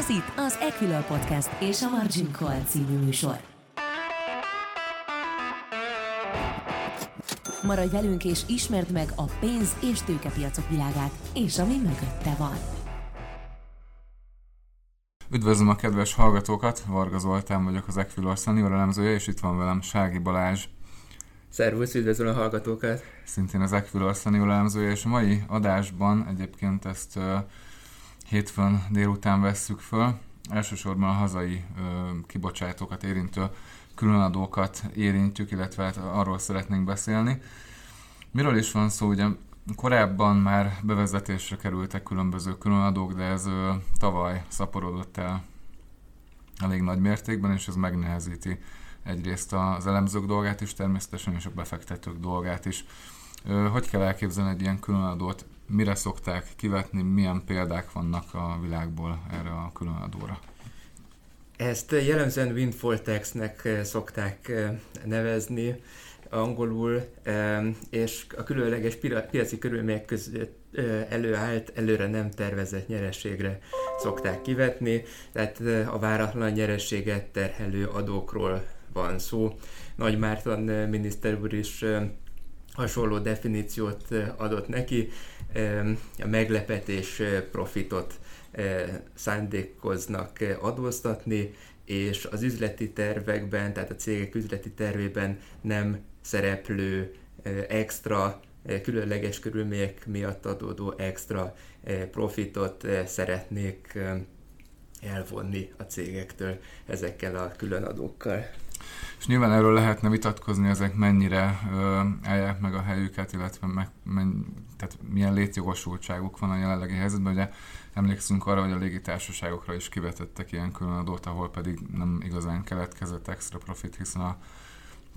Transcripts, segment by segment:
Ez itt az Equilor Podcast és a Margin Call című műsor. Maradj velünk és ismerd meg a pénz- és tőkepiacok világát, és ami mögötte van. Üdvözlöm a kedves hallgatókat, Varga Zoltán vagyok az Equilor Senior elemzője, és itt van velem Sági Balázs. Szervusz, üdvözlöm a hallgatókat! Szintén az Equilor Senior elemzője, és a mai adásban egyébként ezt uh, hétfőn délután vesszük föl. Elsősorban a hazai uh, kibocsátókat érintő különadókat érintjük, illetve hát arról szeretnénk beszélni. Miről is van szó? Ugye korábban már bevezetésre kerültek különböző különadók, de ez uh, tavaly szaporodott el elég nagy mértékben, és ez megnehezíti egyrészt az elemzők dolgát is, természetesen és a befektetők dolgát is. Hogy kell elképzelni egy ilyen különadót? Mire szokták kivetni? Milyen példák vannak a világból erre a különadóra? Ezt jellemzően windfall taxnek szokták nevezni angolul, és a különleges piaci körülmények között előállt, előre nem tervezett nyerességre szokták kivetni, tehát a váratlan nyerességet terhelő adókról van szó. Nagy Márton miniszter úr is hasonló definíciót adott neki, a meglepetés profitot szándékoznak adóztatni, és az üzleti tervekben, tehát a cégek üzleti tervében nem szereplő extra, különleges körülmények miatt adódó extra profitot szeretnék elvonni a cégektől ezekkel a különadókkal. És nyilván erről lehetne vitatkozni, ezek mennyire ö, állják meg a helyüket, illetve meg, men, tehát milyen létjogosultságuk van a jelenlegi helyzetben. Ugye emlékszünk arra, hogy a légitársaságokra is kivetettek ilyen különadót, ahol pedig nem igazán keletkezett extra profit, hiszen a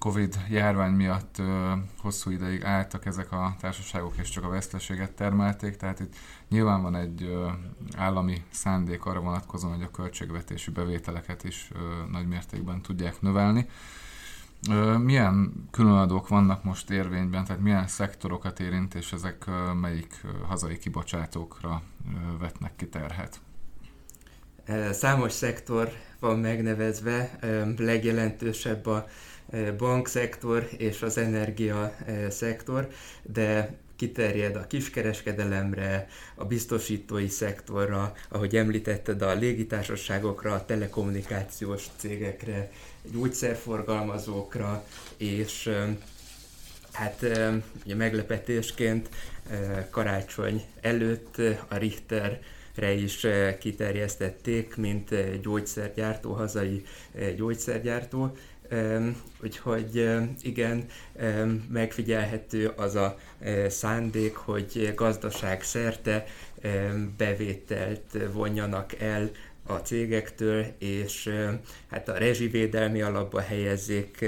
Covid járvány miatt ö, hosszú ideig álltak ezek a társaságok, és csak a veszteséget termelték, tehát itt nyilván van egy ö, állami szándék arra vonatkozóan, hogy a költségvetési bevételeket is ö, nagy mértékben tudják növelni. Ö, milyen különadók vannak most érvényben, tehát milyen szektorokat érint, és ezek ö, melyik ö, hazai kibocsátókra ö, vetnek ki terhet? Számos szektor van megnevezve, legjelentősebb a bankszektor és az energia szektor, de kiterjed a kiskereskedelemre, a biztosítói szektorra, ahogy említetted, a légitársaságokra, a telekommunikációs cégekre, gyógyszerforgalmazókra, és hát ugye meglepetésként karácsony előtt a Richter re is kiterjesztették, mint gyógyszergyártó, hazai gyógyszergyártó, Úgyhogy igen, megfigyelhető az a szándék, hogy gazdaság szerte bevételt vonjanak el a cégektől, és hát a rezsivédelmi alapba helyezzék,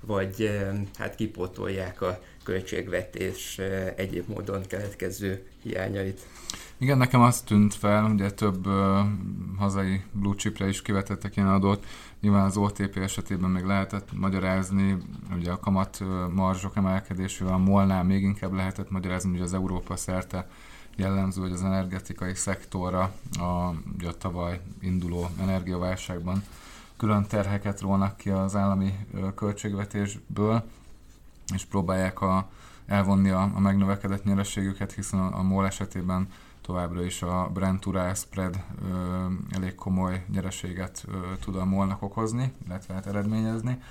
vagy hát kipótolják a költségvetés egyéb módon keletkező hiányait. Igen, nekem azt tűnt fel, ugye több uh, hazai blue chipre is kivetettek ilyen adót, nyilván az OTP esetében még lehetett magyarázni, ugye a kamat marzsok emelkedésével, a molnál még inkább lehetett magyarázni, hogy az Európa szerte jellemző, hogy az energetikai szektorra a, ugye a tavaly induló energiaválságban külön terheket rónak ki az állami költségvetésből, és próbálják a, elvonni a, a megnövekedett nyerességüket, hiszen a, a MOL esetében továbbra is a Brent Urál spread ö, elég komoly nyereséget ö, tud a molnak okozni, illetve hát eredményezni.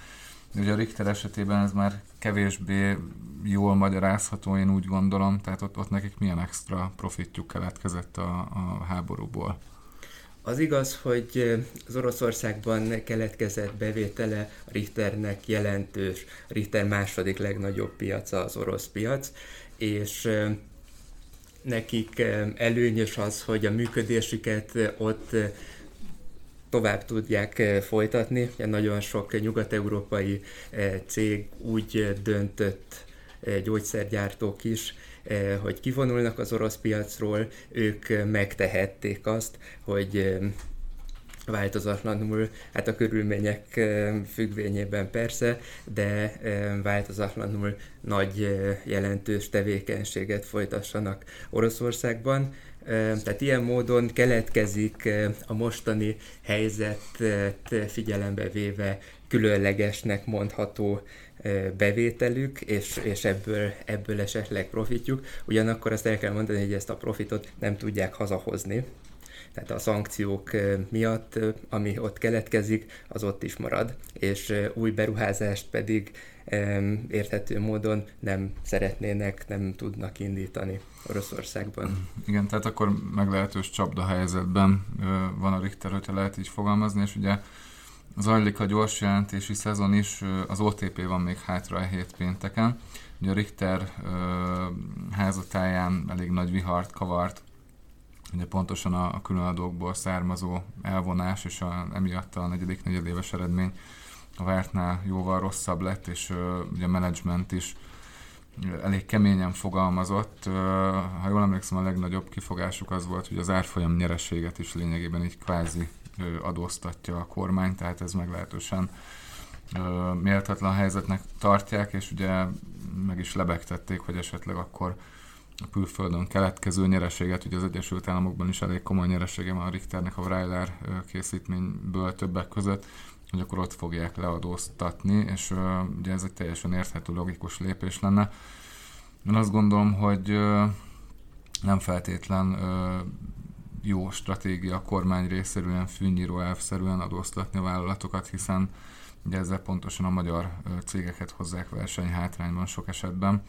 Ugye a Richter esetében ez már kevésbé jól magyarázható, én úgy gondolom, tehát ott, ott nekik milyen extra profitjuk keletkezett a, a háborúból. Az igaz, hogy az Oroszországban keletkezett bevétele a Richternek jelentős, a Richter második legnagyobb piaca az orosz piac, és nekik előnyös az, hogy a működésüket ott tovább tudják folytatni. Nagyon sok nyugat-európai cég úgy döntött gyógyszergyártók is, hogy kivonulnak az orosz piacról, ők megtehették azt, hogy változatlanul, hát a körülmények függvényében persze, de változatlanul nagy jelentős tevékenységet folytassanak Oroszországban. Tehát ilyen módon keletkezik a mostani helyzetet figyelembe véve különlegesnek mondható bevételük, és, és ebből, ebből esetleg profitjuk. Ugyanakkor azt el kell mondani, hogy ezt a profitot nem tudják hazahozni. Tehát a szankciók miatt, ami ott keletkezik, az ott is marad, és új beruházást pedig érthető módon nem szeretnének, nem tudnak indítani Oroszországban. Igen, tehát akkor meglehetős csapda helyzetben van a Richter, hogyha lehet így fogalmazni, és ugye zajlik a gyors jelentési szezon is, az OTP van még hátra a hét pénteken. Ugye a Richter házatáján elég nagy vihart kavart, ugye pontosan a, a különadókból származó elvonás, és a, emiatt a negyedik negyedéves eredmény a vártnál jóval rosszabb lett, és ugye a menedzsment is elég keményen fogalmazott. Ha jól emlékszem, a legnagyobb kifogásuk az volt, hogy az árfolyam nyerességet is lényegében így kvázi adóztatja a kormány, tehát ez meglehetősen méltatlan helyzetnek tartják, és ugye meg is lebegtették, hogy esetleg akkor a külföldön keletkező nyereséget, ugye az Egyesült Államokban is elég komoly nyeresége van a Richternek a Weiler készítményből többek között, hogy akkor ott fogják leadóztatni, és ugye ez egy teljesen érthető, logikus lépés lenne. Én azt gondolom, hogy nem feltétlen jó stratégia a kormány részéről fűnyíró elvszerűen adóztatni a vállalatokat, hiszen ugye ezzel pontosan a magyar cégeket hozzák versenyhátrányban sok esetben.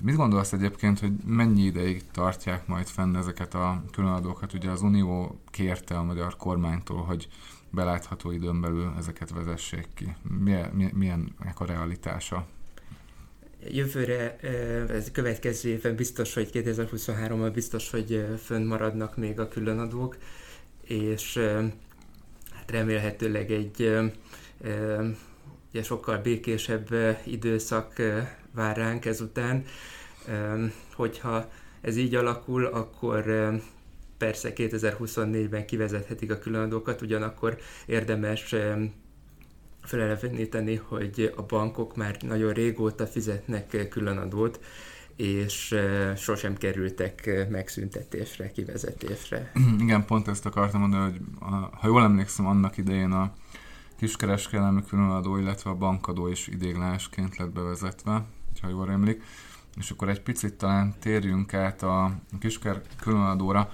Mit gondolsz egyébként, hogy mennyi ideig tartják majd fenn ezeket a különadókat? Ugye az Unió kérte a magyar kormánytól, hogy belátható időn belül ezeket vezessék ki. Milyen, milyen a realitása? Jövőre, ez következő évben biztos, hogy 2023-ban biztos, hogy fönn maradnak még a különadók, és hát remélhetőleg egy ugye sokkal békésebb időszak vár ránk ezután. Hogyha ez így alakul, akkor persze 2024-ben kivezethetik a különadókat, ugyanakkor érdemes feleleveníteni, hogy a bankok már nagyon régóta fizetnek különadót, és sosem kerültek megszüntetésre, kivezetésre. Igen, pont ezt akartam mondani, hogy ha jól emlékszem, annak idején a kiskereskedelmi különadó, illetve a bankadó is idéglenesként lett bevezetve, ha jól emlik. És akkor egy picit talán térjünk át a kisker különadóra,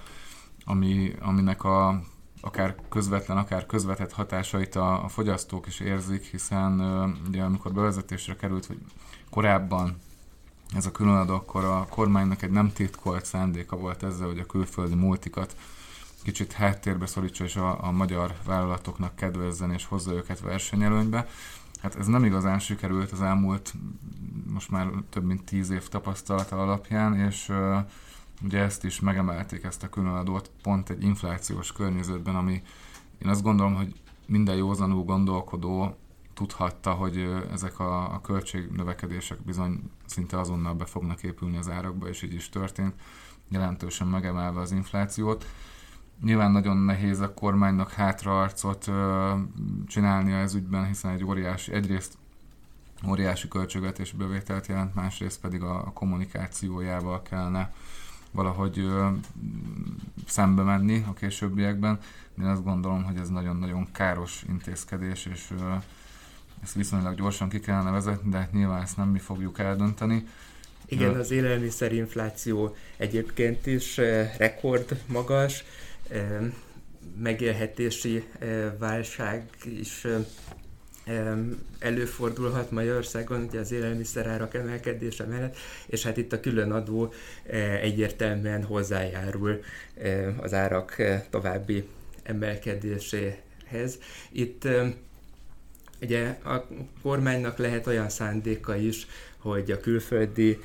ami, aminek a akár közvetlen, akár közvetett hatásait a, a fogyasztók is érzik, hiszen ugye amikor bevezetésre került, hogy korábban ez a különadó, akkor a kormánynak egy nem titkolt szándéka volt ezzel, hogy a külföldi multikat kicsit háttérbe szorítsa, és a, a magyar vállalatoknak kedvezzen, és hozza őket versenyelőnybe. Hát ez nem igazán sikerült az elmúlt, most már több mint tíz év tapasztalata alapján, és ugye ezt is megemelték, ezt a különadót pont egy inflációs környezetben, ami én azt gondolom, hogy minden józanú gondolkodó tudhatta, hogy ezek a, a költségnövekedések bizony szinte azonnal be fognak épülni az árakba, és így is történt, jelentősen megemelve az inflációt. Nyilván nagyon nehéz a kormánynak hátraarcot ö, csinálnia ez ügyben, hiszen egy óriási, egyrészt óriási költségvetési bevételt jelent, másrészt pedig a, a kommunikációjával kellene valahogy ö, szembe menni a későbbiekben. Én azt gondolom, hogy ez nagyon-nagyon káros intézkedés, és ö, ezt viszonylag gyorsan ki kellene vezetni, de nyilván ezt nem mi fogjuk eldönteni. Igen, az élelmiszerinfláció egyébként is rekord magas, megélhetési válság is előfordulhat Magyarországon, ugye az élelmiszerárak emelkedése mellett, és hát itt a külön adó egyértelműen hozzájárul az árak további emelkedéséhez. Itt ugye a kormánynak lehet olyan szándéka is, hogy a külföldi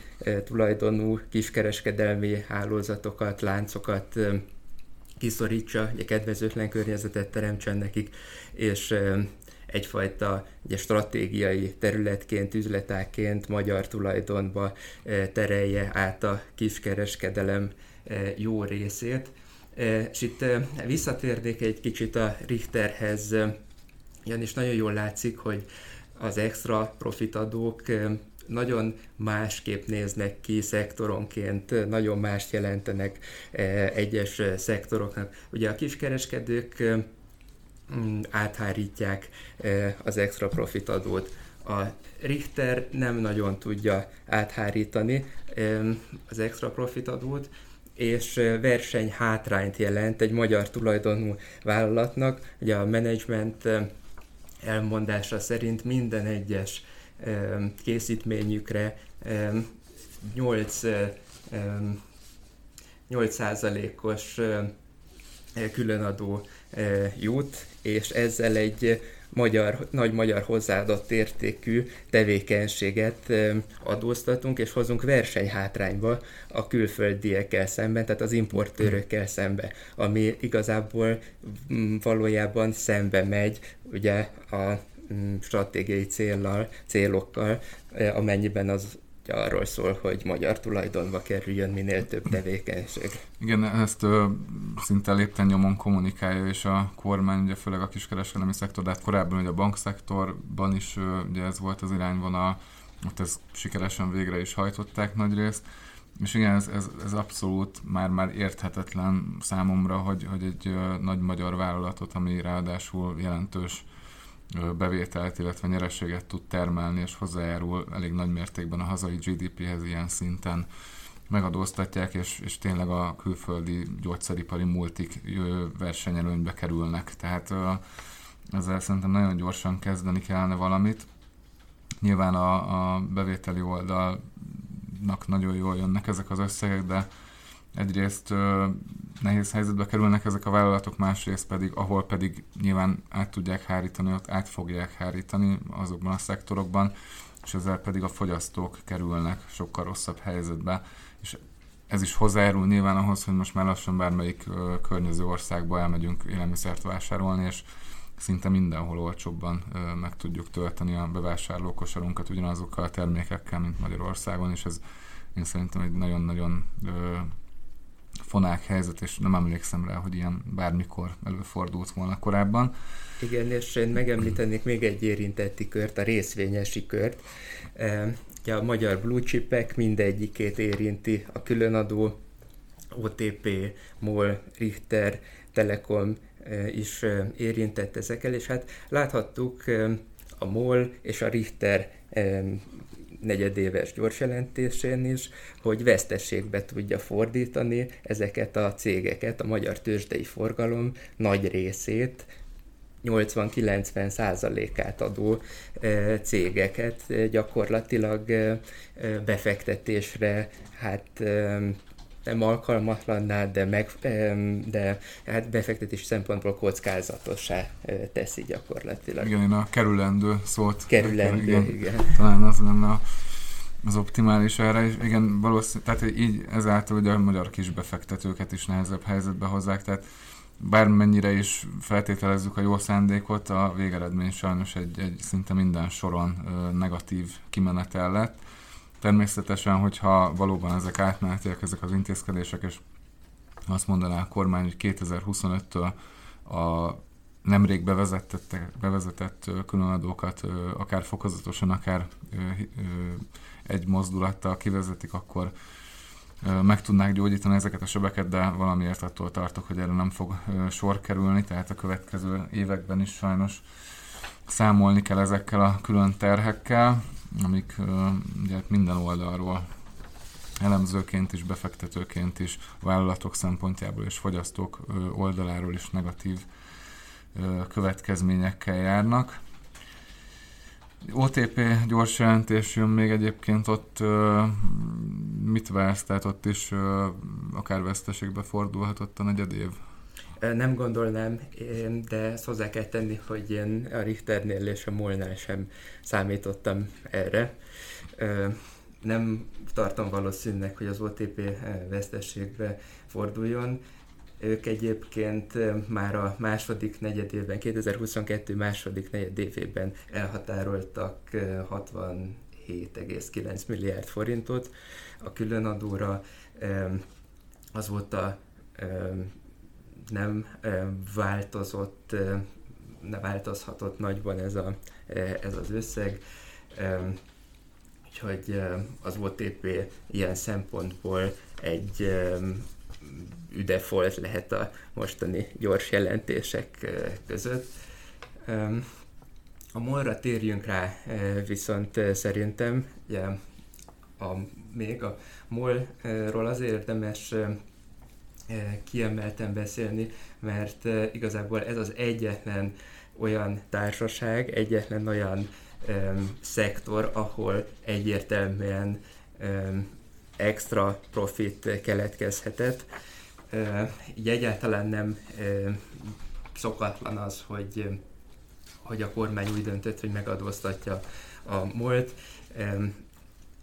tulajdonú kiskereskedelmi hálózatokat, láncokat kiszorítsa, ugye kedvezőtlen környezetet teremtsen nekik, és egyfajta ugye, stratégiai területként, üzletáként magyar tulajdonba terelje át a kiskereskedelem jó részét. És itt visszatérnék egy kicsit a Richterhez, ugyanis nagyon jól látszik, hogy az extra profitadók nagyon másképp néznek ki szektoronként, nagyon mást jelentenek egyes szektoroknak. Ugye a kiskereskedők áthárítják az extra profit adót. A Richter nem nagyon tudja áthárítani az extra profit adót, és verseny hátrányt jelent egy magyar tulajdonú vállalatnak. Ugye a menedzsment elmondása szerint minden egyes készítményükre 8 8%-os különadó jut, és ezzel egy magyar, nagy magyar hozzáadott értékű tevékenységet adóztatunk, és hozunk versenyhátrányba a külföldiekkel szemben, tehát az importőrökkel szembe, ami igazából mm, valójában szembe megy ugye a mm, stratégiai céllal, célokkal, amennyiben az arról szól, hogy magyar tulajdonba kerüljön minél több tevékenység. Igen, ezt ö, szinte lépten nyomon kommunikálja, és a kormány, ugye főleg a kiskereskedelmi szektor, de hát korábban ugye a bankszektorban is ö, ugye ez volt az irányvonal, ott ez sikeresen végre is hajtották nagy részt. És igen, ez, ez, ez abszolút már, már érthetetlen számomra, hogy, hogy egy ö, nagy magyar vállalatot, ami ráadásul jelentős bevételt, illetve nyereséget tud termelni, és hozzájárul elég nagy mértékben a hazai GDP-hez ilyen szinten megadóztatják, és, és tényleg a külföldi gyógyszeripari multik versenyelőnybe kerülnek. Tehát ezzel szerintem nagyon gyorsan kezdeni kellene valamit. Nyilván a, a bevételi oldalnak nagyon jól jönnek ezek az összegek, de egyrészt ö, nehéz helyzetbe kerülnek ezek a vállalatok, másrészt pedig, ahol pedig nyilván át tudják hárítani, ott át fogják hárítani azokban a szektorokban, és ezzel pedig a fogyasztók kerülnek sokkal rosszabb helyzetbe, és ez is hozzájárul nyilván ahhoz, hogy most már lassan bármelyik ö, környező országba elmegyünk élelmiszert vásárolni, és szinte mindenhol olcsóbban meg tudjuk tölteni a bevásárlókosarunkat ugyanazokkal a termékekkel, mint Magyarországon, és ez én szerintem egy nagyon-nagyon fonák helyzet, és nem emlékszem rá, hogy ilyen bármikor előfordult volna korábban. Igen, és én megemlítenék még egy érintetti kört, a részvényesi kört. A magyar blue chipek mindegyikét érinti a különadó, OTP, MOL, Richter, Telekom is érintett ezekkel, és hát láthattuk a MOL és a Richter negyedéves gyorsjelentésén is, hogy vesztességbe tudja fordítani ezeket a cégeket, a magyar tőzsdei forgalom nagy részét, 80-90 százalékát adó e, cégeket gyakorlatilag e, e, befektetésre hát nem alkalmatlanná, de, meg, de hát befektetés szempontból kockázatossá teszi gyakorlatilag. Igen, én a kerülendő szót. Kerülendő, igen. igen. Talán az lenne az optimális erre, és igen, valószínűleg, tehát így ezáltal ugye a magyar kis befektetőket is nehezebb helyzetbe hozzák, tehát bármennyire is feltételezzük a jó szándékot, a végeredmény sajnos egy, egy szinte minden soron ö, negatív kimenetel lett. Természetesen, hogyha valóban ezek átmenetiek, ezek az intézkedések, és azt mondaná a kormány, hogy 2025-től a nemrég bevezetett, bevezetett különadókat akár fokozatosan, akár egy mozdulattal kivezetik, akkor meg tudnák gyógyítani ezeket a sebeket, de valamiért attól tartok, hogy erre nem fog sor kerülni, tehát a következő években is sajnos számolni kell ezekkel a külön terhekkel amik ugye minden oldalról elemzőként is, befektetőként is, vállalatok szempontjából és fogyasztók oldaláról is negatív következményekkel járnak. OTP gyors jelentés jön még egyébként ott mit vársz, tehát ott is akár veszteségbe fordulhatott a negyed év? Nem gondolnám, de ezt hozzá kell tenni, hogy én a Richternél és a Molnál sem számítottam erre. Nem tartom valószínűleg, hogy az OTP vesztességbe forduljon. Ők egyébként már a második negyedében, 2022 második negyedévében elhatároltak 67,9 milliárd forintot a különadóra. Azóta nem változott, nem változhatott nagyban ez, a, ez az összeg. úgyhogy az OTP ilyen szempontból egy üdefolt lehet a mostani gyors jelentések között. A molra térjünk rá viszont szerintem, ugye, a, még a molról azért érdemes kiemelten beszélni, mert igazából ez az egyetlen olyan társaság, egyetlen olyan um, szektor, ahol egyértelműen um, extra profit keletkezhetett. Uh, így egyáltalán nem uh, szokatlan az, hogy, hogy a kormány úgy döntött, hogy megadóztatja a MOLT. Um,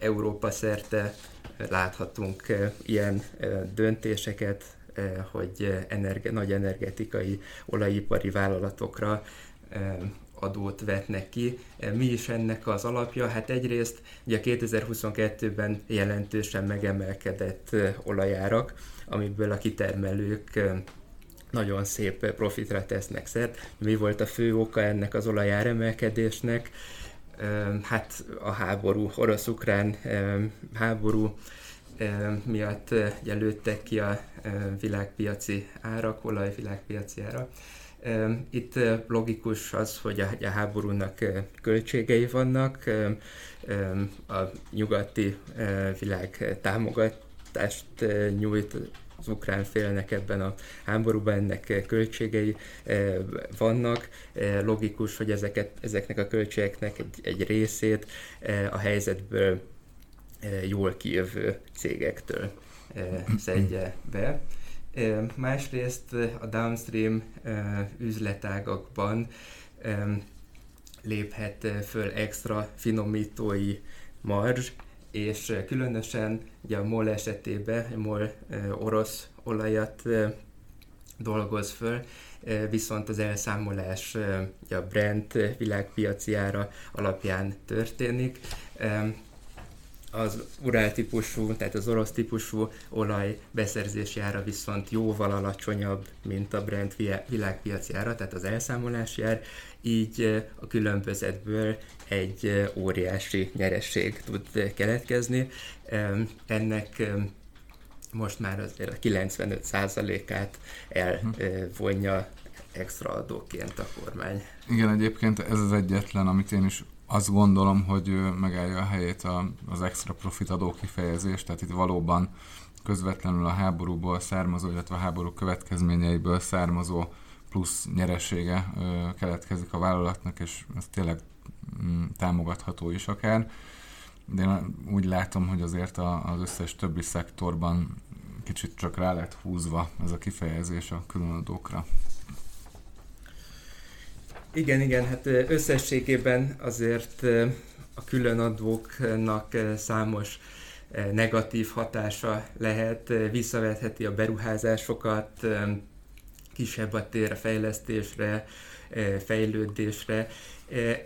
Európa szerte láthatunk uh, ilyen uh, döntéseket, hogy energe, nagy energetikai olajipari vállalatokra adót vetnek ki. Mi is ennek az alapja? Hát egyrészt ugye 2022-ben jelentősen megemelkedett olajárak, amiből a kitermelők nagyon szép profitra tesznek szert. Mi volt a fő oka ennek az olajáremelkedésnek? Hát a háború, orosz-ukrán háború miatt lőttek ki a világpiaci árak, olajvilágpiaci árak. Itt logikus az, hogy a háborúnak költségei vannak, a nyugati világ támogatást nyújt az ukrán félnek ebben a háborúban, ennek költségei vannak. Logikus, hogy ezeket, ezeknek a költségeknek egy, egy részét a helyzetből jól kijövő cégektől szedje be. Másrészt a downstream üzletágakban léphet föl extra finomítói marzs, és különösen ugye a MOL esetében, MOL orosz olajat dolgoz föl, viszont az elszámolás a Brent világpiaci ára alapján történik az urál típusú, tehát az orosz típusú olaj beszerzési ára viszont jóval alacsonyabb, mint a Brent világpiaci ára, tehát az elszámolási ár, így a különbözetből egy óriási nyeresség tud keletkezni. Ennek most már azért a 95%-át elvonja extra adóként a kormány. Igen, egyébként ez az egyetlen, amit én is azt gondolom, hogy megállja a helyét az extra profit adó kifejezés, tehát itt valóban közvetlenül a háborúból származó, illetve a háború következményeiből származó plusz nyeresége keletkezik a vállalatnak, és ez tényleg mm, támogatható is akár. De én úgy látom, hogy azért az összes többi szektorban kicsit csak rá lett húzva ez a kifejezés a különadókra. Igen, igen, hát összességében azért a különadóknak számos negatív hatása lehet, visszavetheti a beruházásokat, kisebb a tér fejlesztésre, fejlődésre,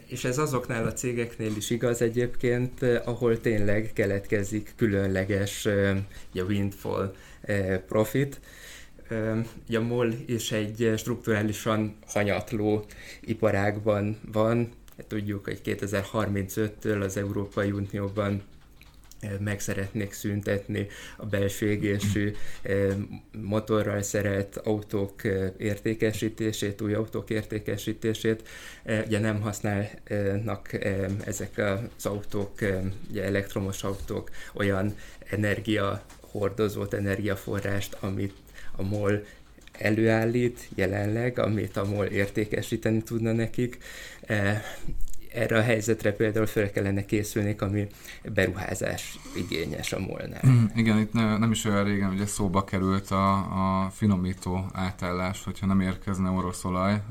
és ez azoknál a cégeknél is igaz egyébként, ahol tényleg keletkezik különleges a windfall profit, a MOL is egy strukturálisan hanyatló iparágban van. Tudjuk, hogy 2035-től az Európai Unióban meg szeretnék szüntetni a belső égésű motorral szerelt autók értékesítését, új autók értékesítését. Ugye nem használnak ezek az autók, ugye elektromos autók olyan energia hordozót, energiaforrást, amit a MOL előállít jelenleg, amit a MOL értékesíteni tudna nekik. E, erre a helyzetre például fel kellene készülni, ami beruházás igényes a molnál. Mm, igen, itt ne, nem is olyan régen ugye szóba került a, a finomító átállás, hogyha nem érkezne orosz olaj,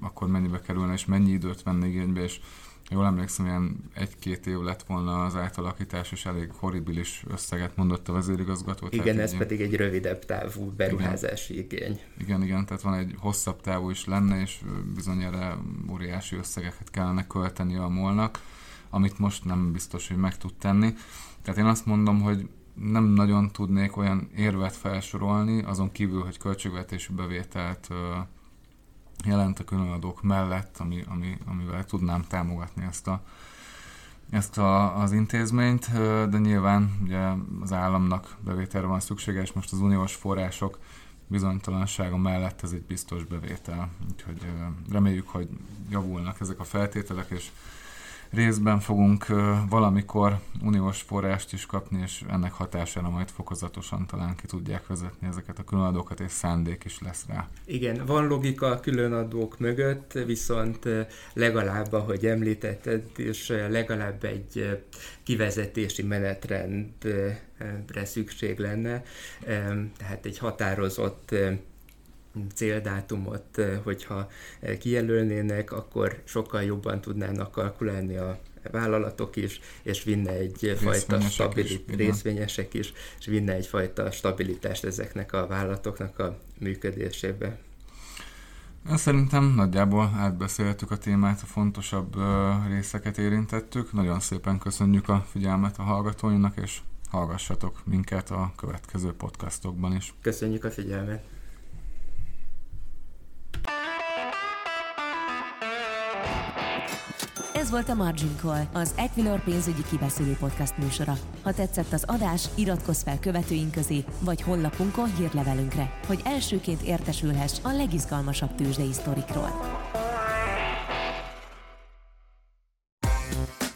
akkor mennyibe kerülne, és mennyi időt venne igénybe, és jól emlékszem, ilyen egy-két év lett volna az átalakítás, és elég horribilis összeget mondott a vezérigazgató. Igen, ez így, pedig egy rövidebb távú beruházási igen, igény. Igen, igen, tehát van egy hosszabb távú is lenne, és bizony erre óriási összegeket kellene költeni a molnak, amit most nem biztos, hogy meg tud tenni. Tehát én azt mondom, hogy nem nagyon tudnék olyan érvet felsorolni, azon kívül, hogy költségvetési bevételt jelent a különadók mellett, ami, ami, amivel tudnám támogatni ezt a, ezt a, az intézményt, de nyilván ugye az államnak bevételre van szüksége, és most az uniós források bizonytalansága mellett ez egy biztos bevétel. Úgyhogy reméljük, hogy javulnak ezek a feltételek, és részben fogunk valamikor uniós forrást is kapni, és ennek hatására majd fokozatosan talán ki tudják vezetni ezeket a különadókat, és szándék is lesz rá. Igen, van logika a különadók mögött, viszont legalább, ahogy említetted, és legalább egy kivezetési menetrendre szükség lenne, tehát egy határozott céldátumot, hogyha kijelölnének, akkor sokkal jobban tudnának kalkulálni a vállalatok is, és vinne egyfajta stabilit, is, részvényesek is, és vinne egyfajta stabilitást ezeknek a vállalatoknak a működésébe. Szerintem nagyjából átbeszéltük a témát, a fontosabb részeket érintettük. Nagyon szépen köszönjük a figyelmet a hallgatóinak, és hallgassatok minket a következő podcastokban is. Köszönjük a figyelmet! Ez volt a Margin Call, az Equilor pénzügyi kibeszélő podcast műsora. Ha tetszett az adás, iratkozz fel követőink közé, vagy honlapunkon hírlevelünkre, hogy elsőként értesülhess a legizgalmasabb tőzsdei sztorikról.